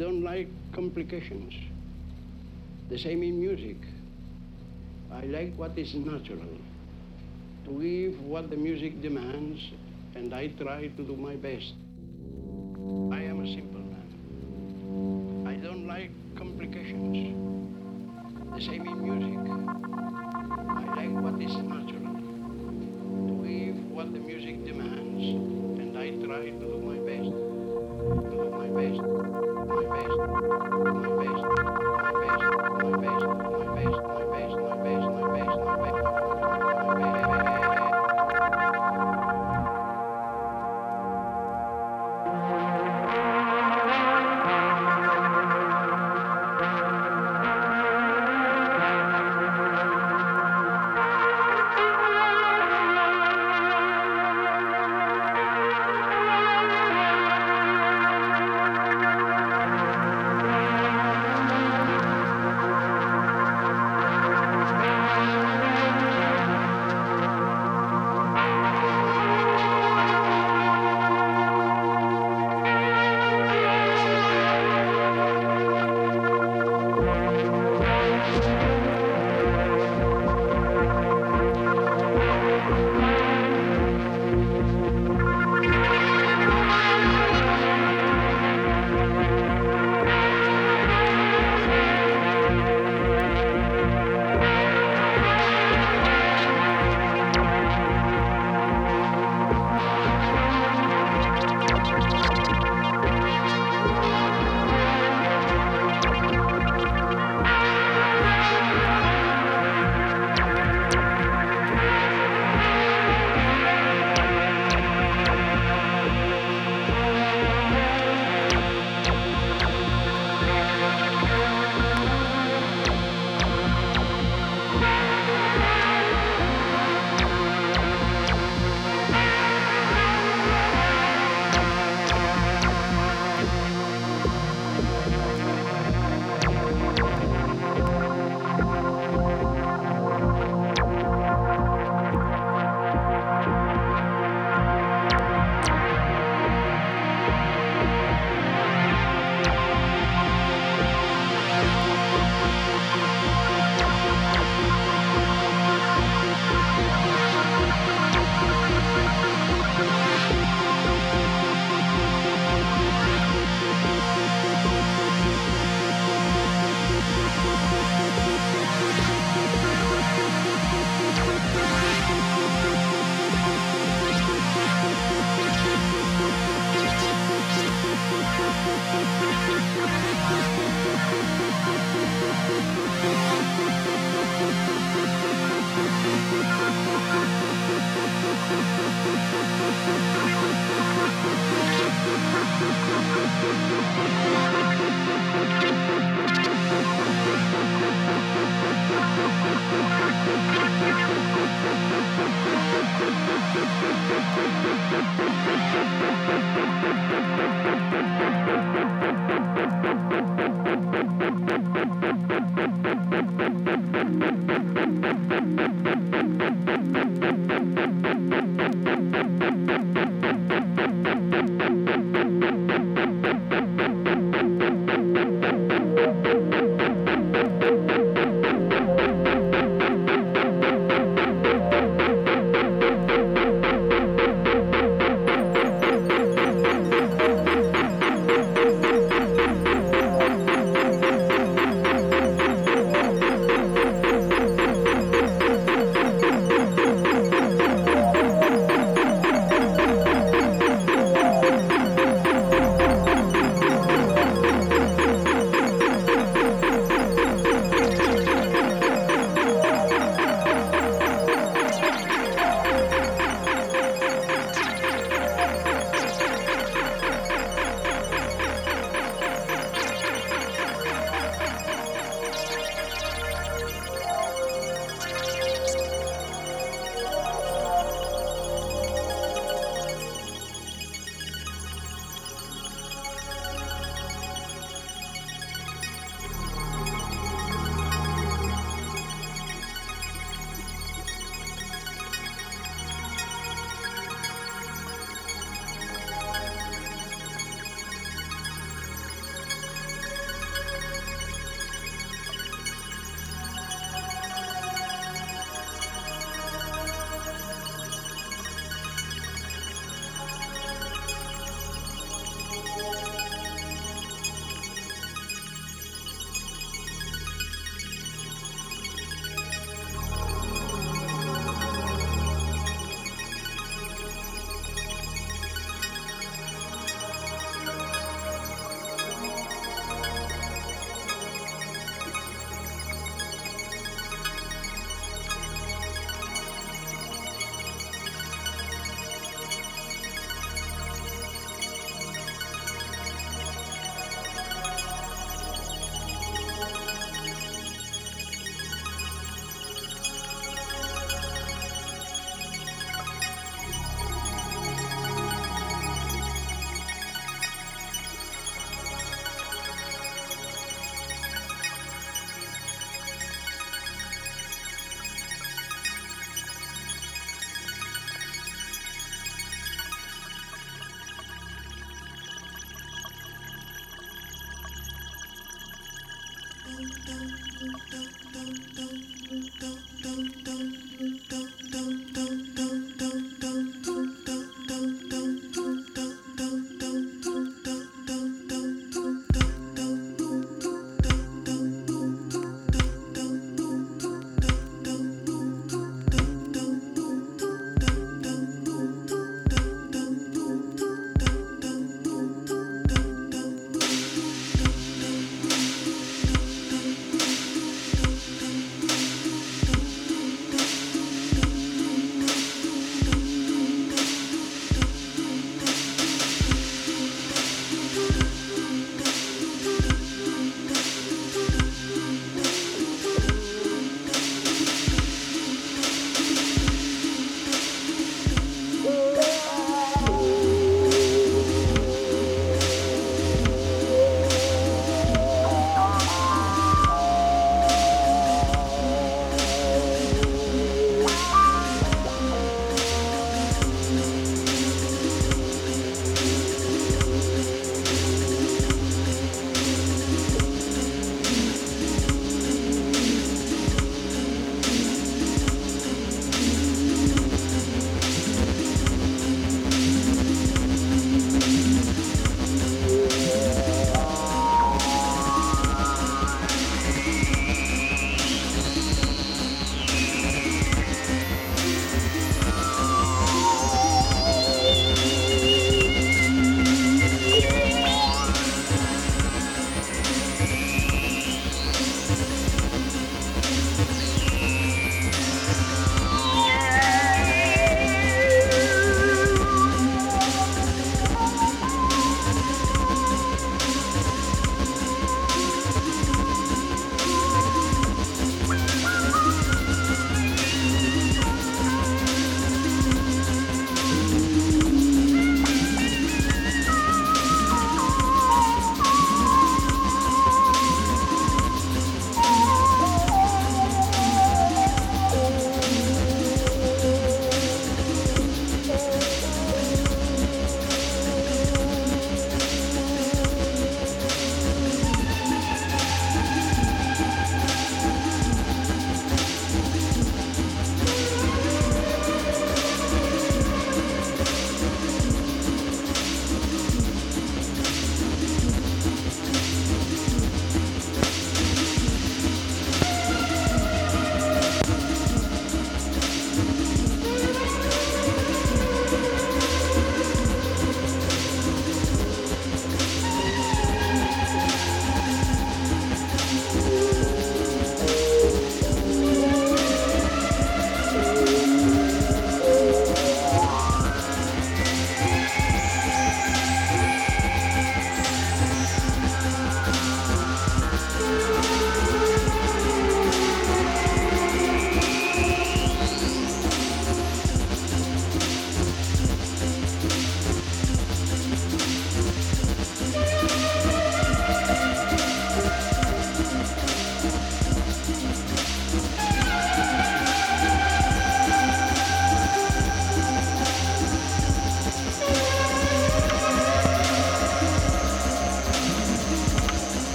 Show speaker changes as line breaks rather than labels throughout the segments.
don't like complications. The same in music. I like what is natural, to give what the music demands, and I try to do my best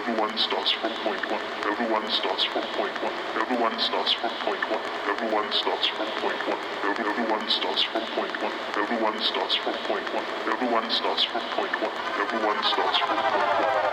Everyone starts from point one. Everyone starts from point one. Everyone starts from point one. Everyone starts from point one. Everyone starts from point one. Everyone starts from point one. Everyone starts from point one. Everyone starts from point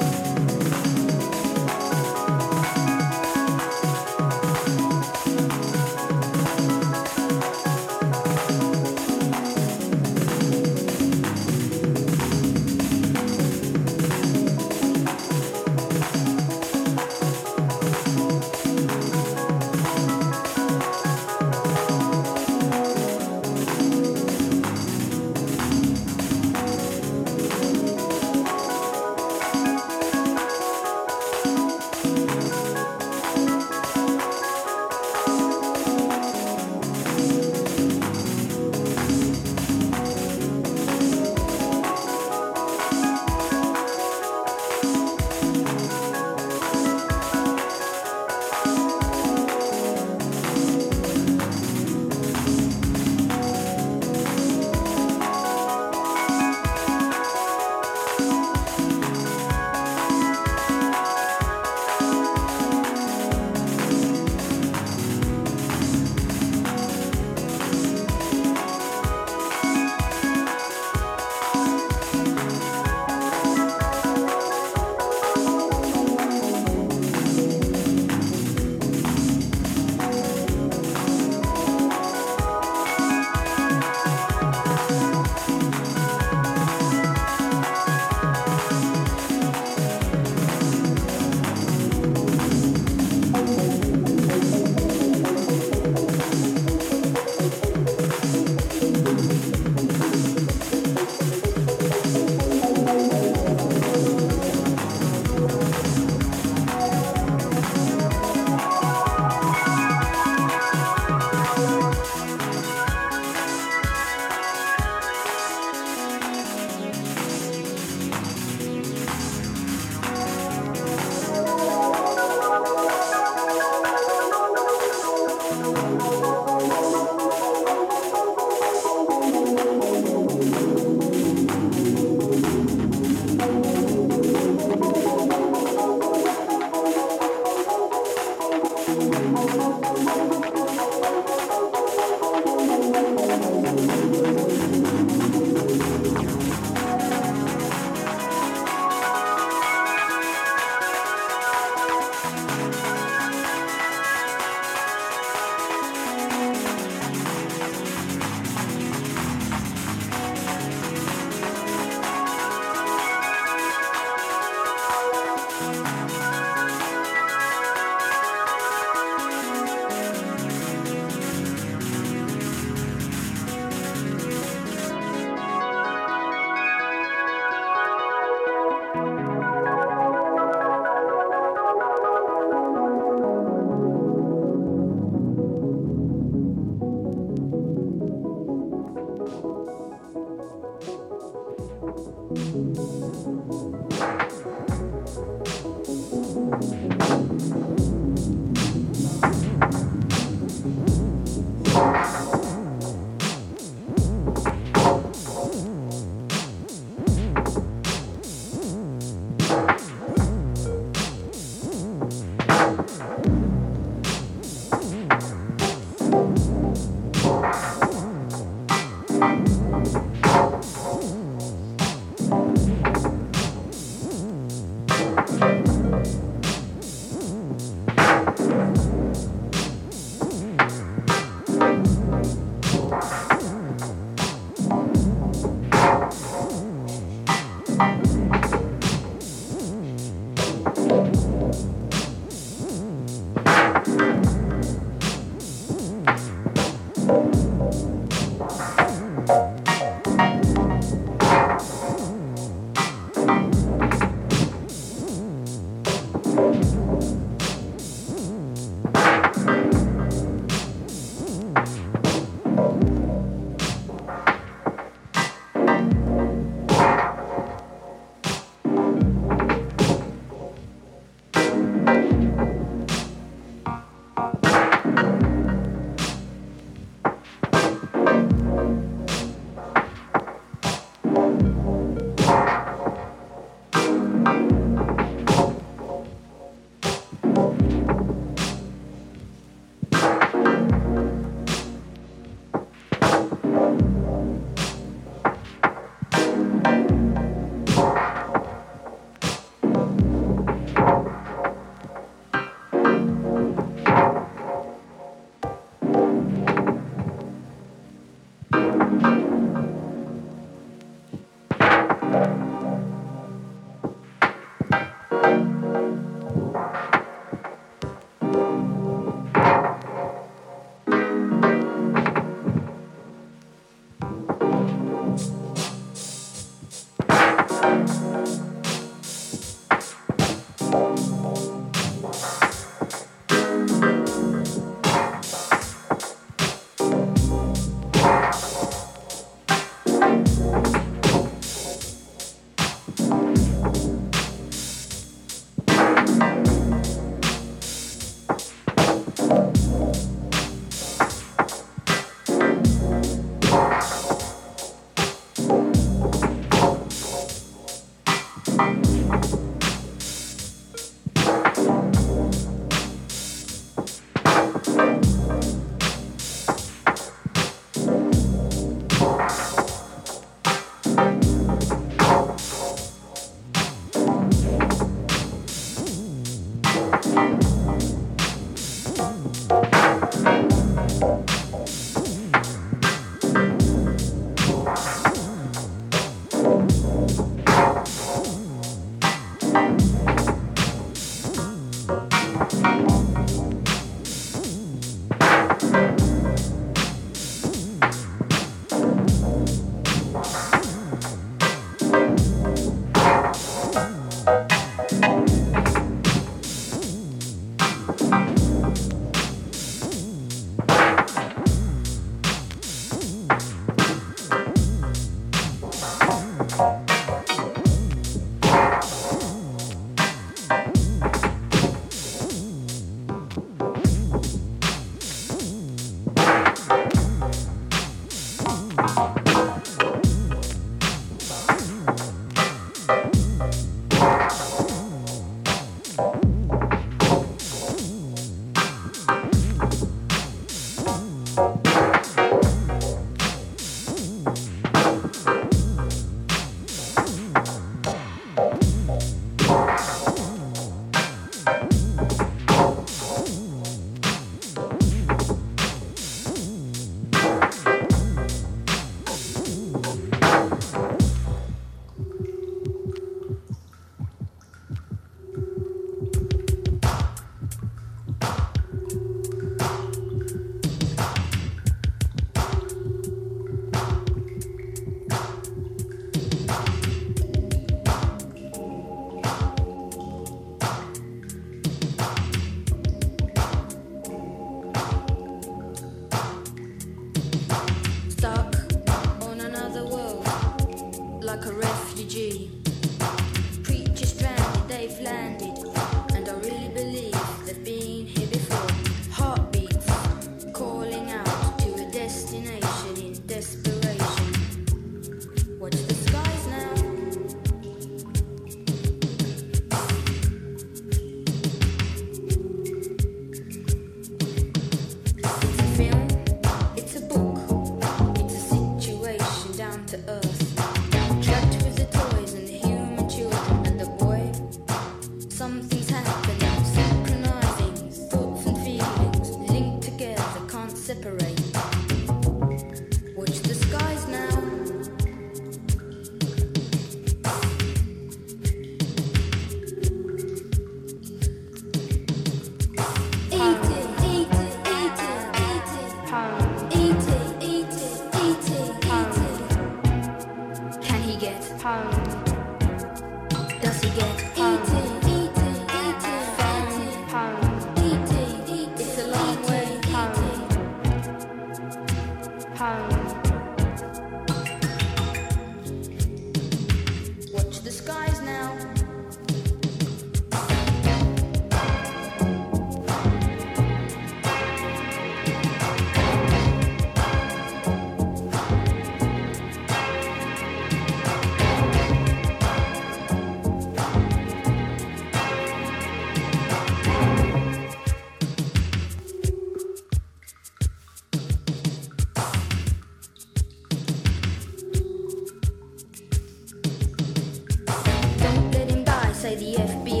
the
FBI.